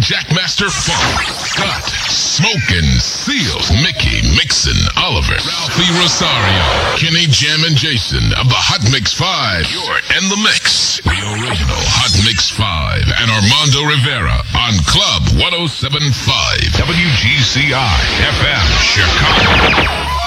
Jackmaster Funk, Scott, Smokin', Silz, Mickey, Mixin', Oliver, Ralphie Rosario, Kenny Jam and Jason of the Hot Mix 5. You're in the mix. The original Hot Mix 5 and Armando Rivera on Club 1075 WGCI FM Chicago.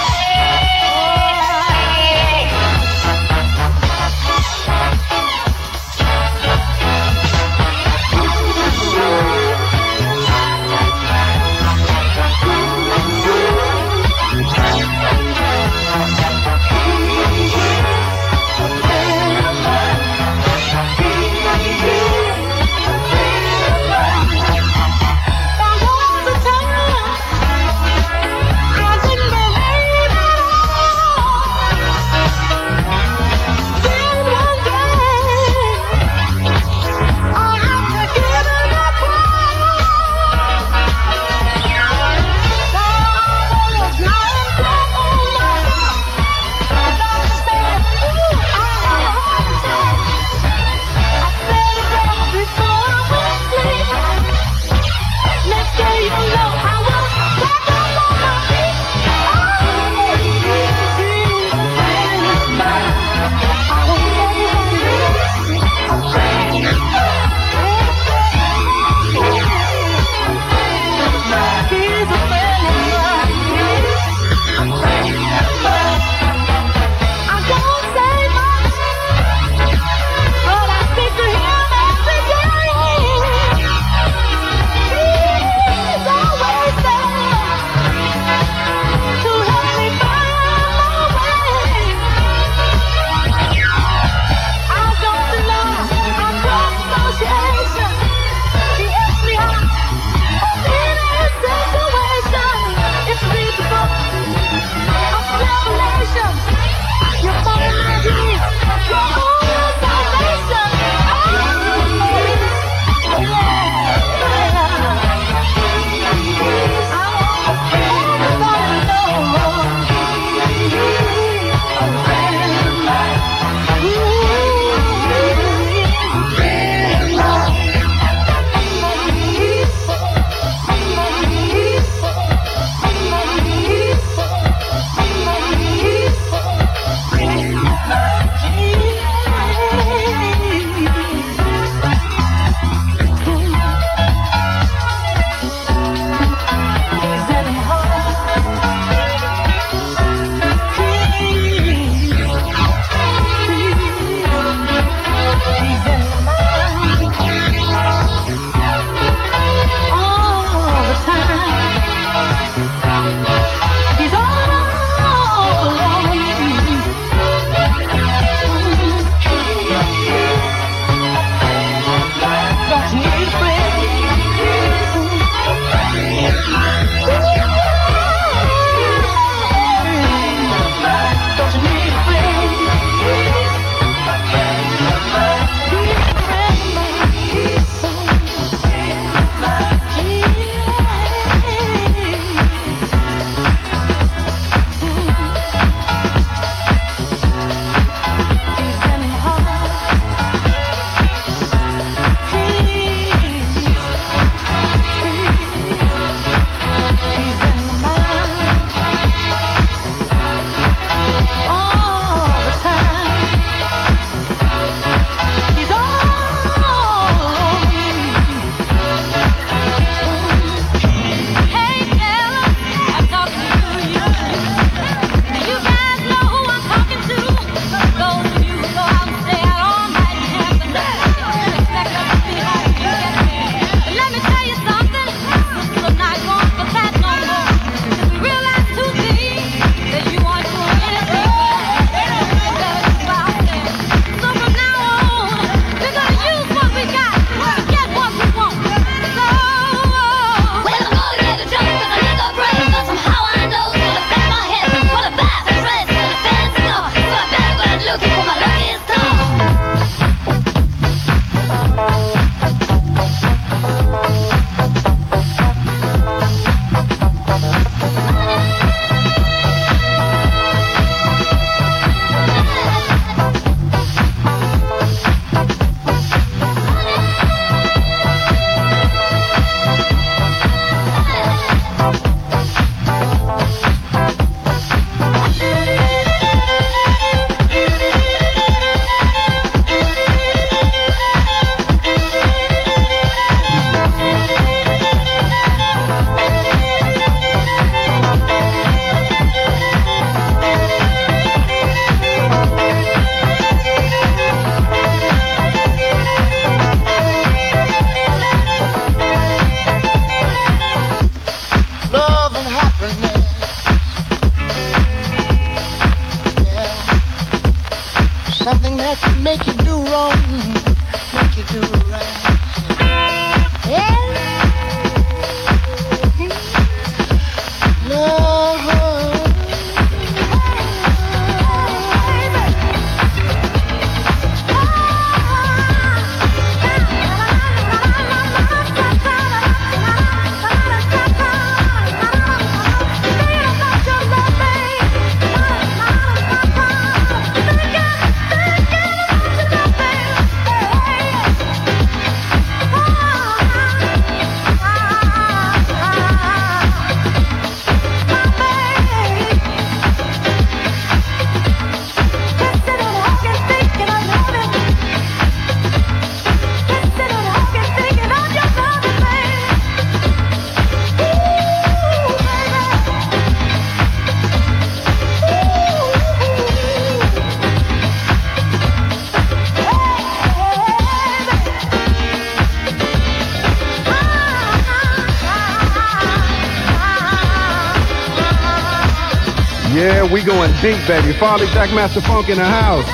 We going deep, baby. Farley Jackmaster Funk in the house.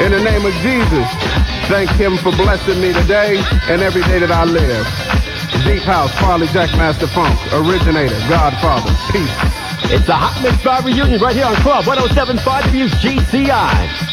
In the name of Jesus, thank him for blessing me today and every day that I live. Deep House, Farley Jackmaster Funk, originator, Godfather, peace. It's a Hot Mix 5 reunion right here on Club 1075 GCI.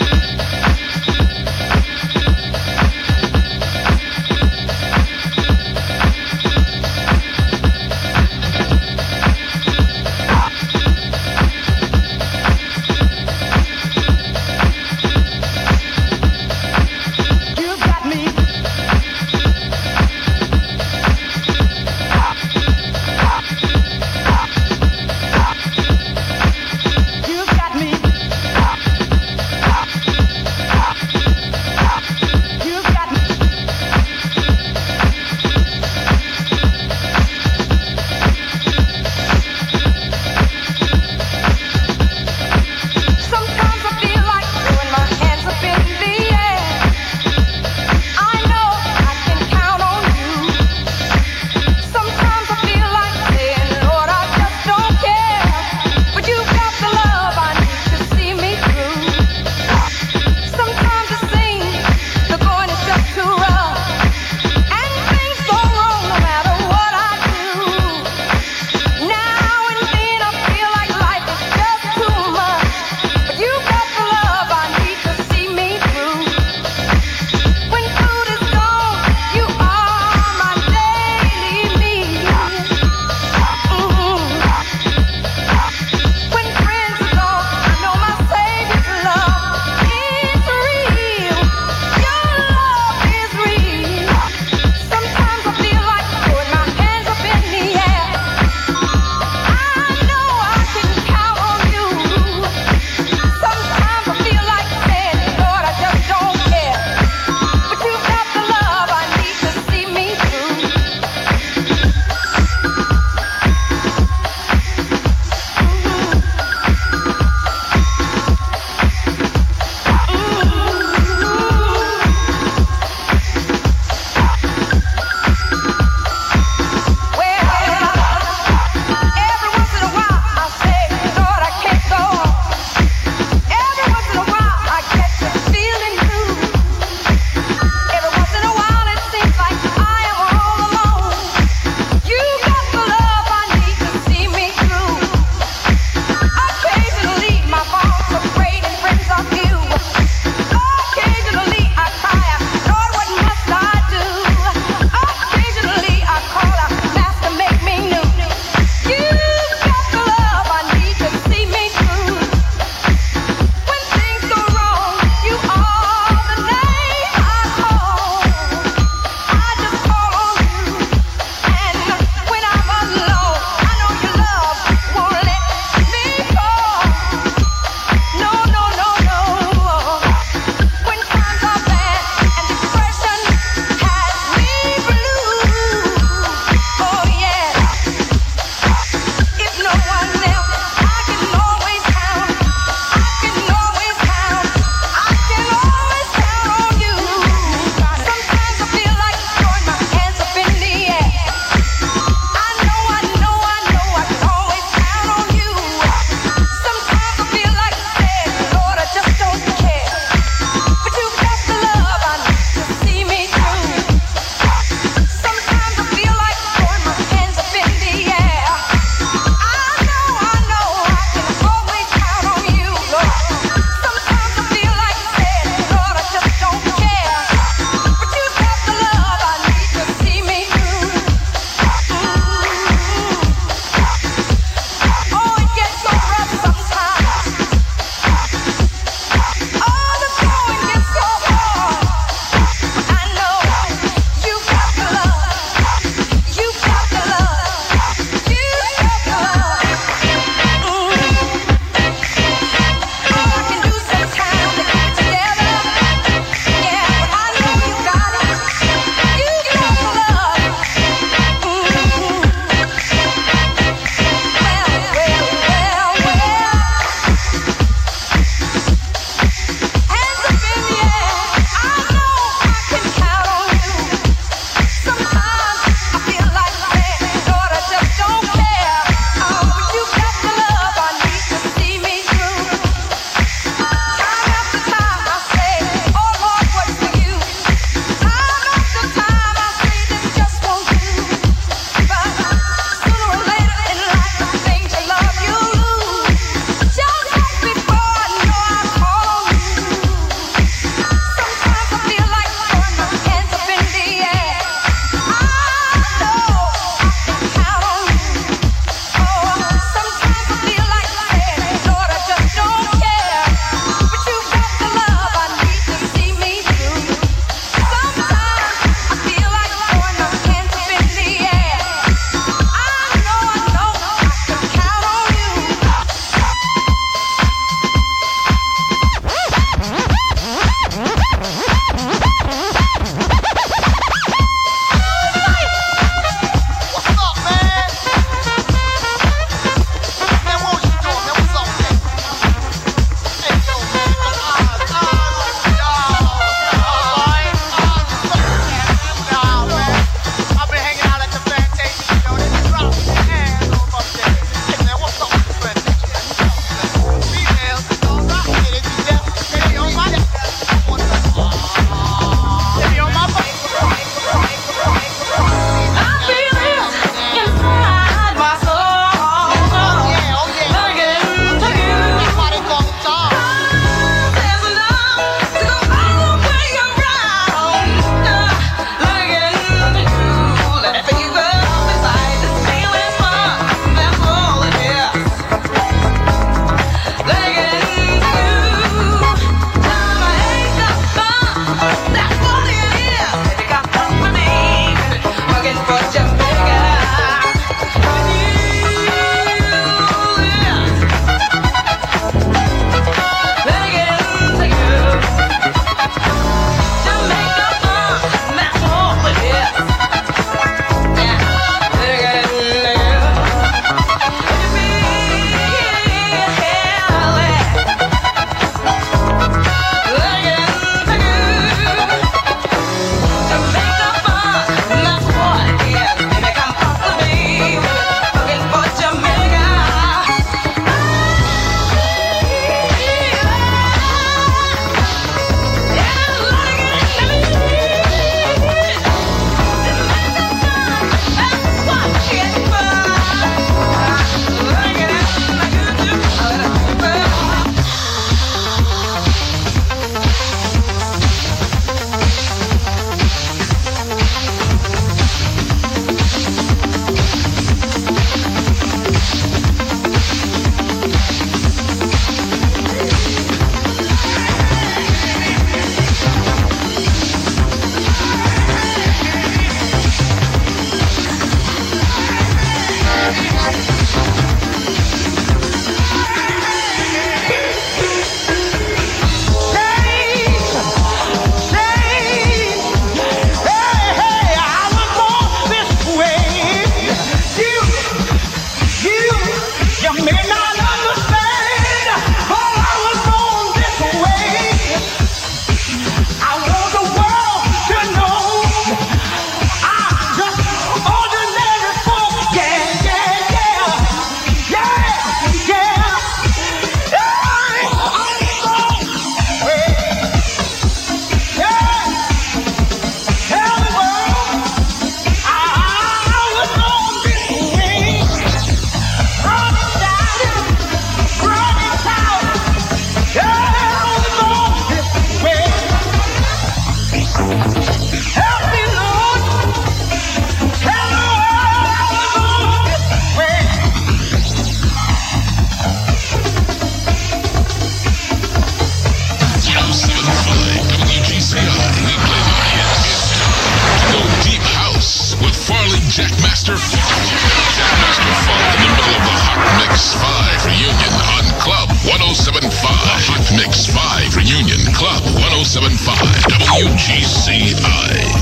975 WGCI.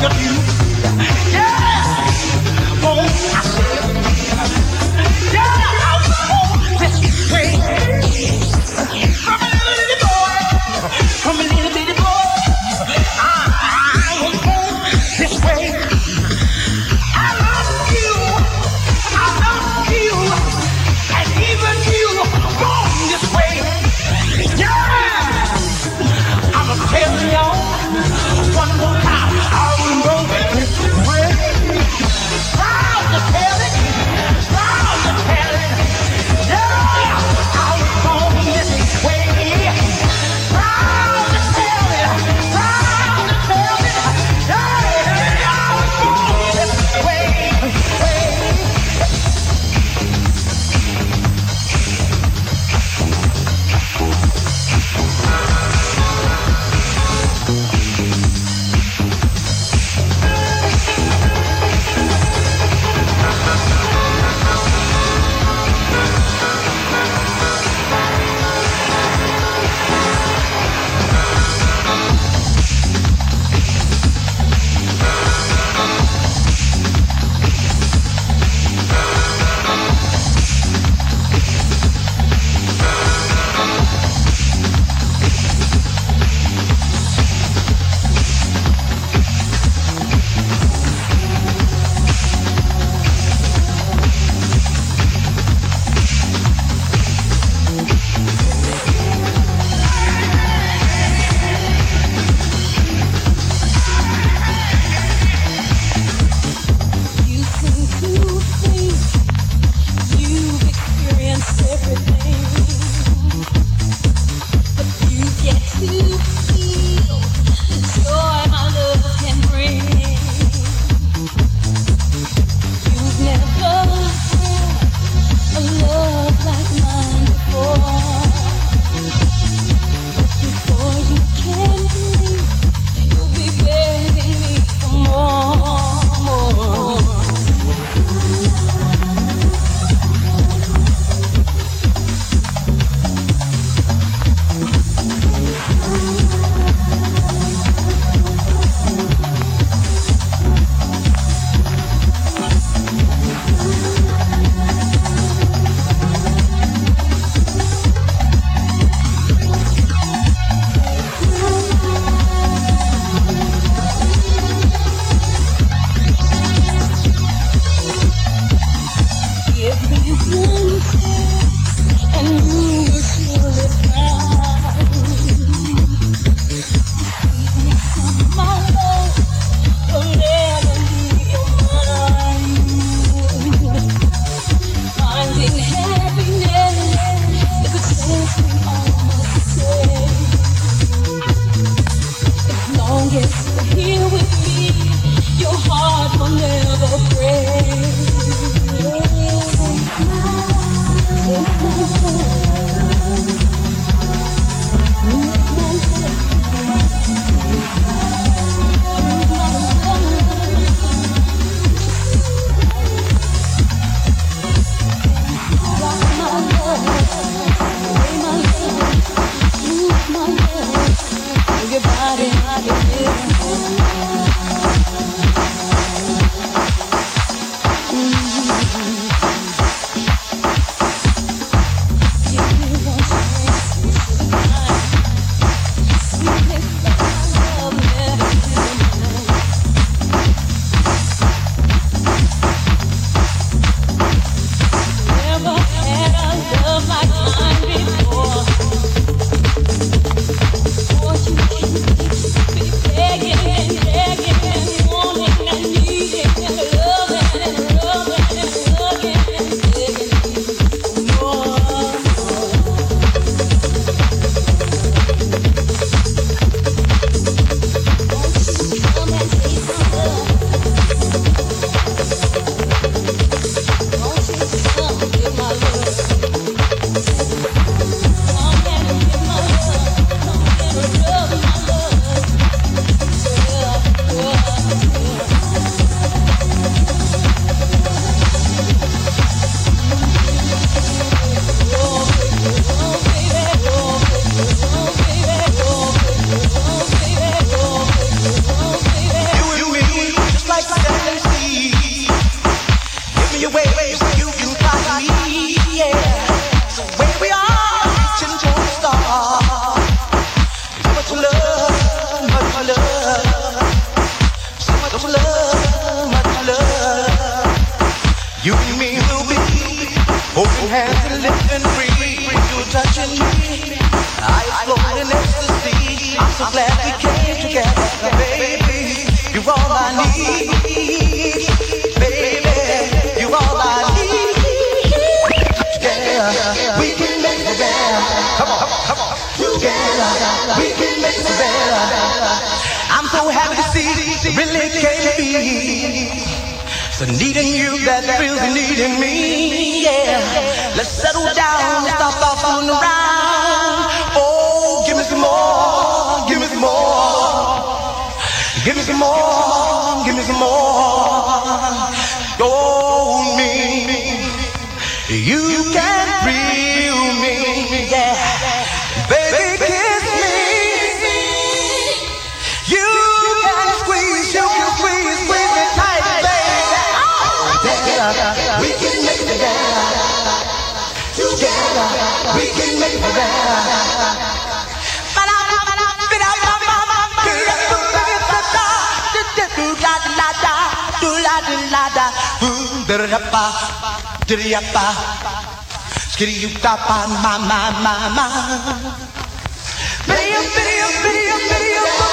Don't you. hold me. You can feel me, yeah. Baby, kiss me. You can squeeze, you can squeeze, squeeze me tight, baby. Together We can make it better. Together, we can make it better. la da, do la da la da. Underappa, driappa, skriutappa, mamma, mamma. Brio, brio, brio, brio, brio.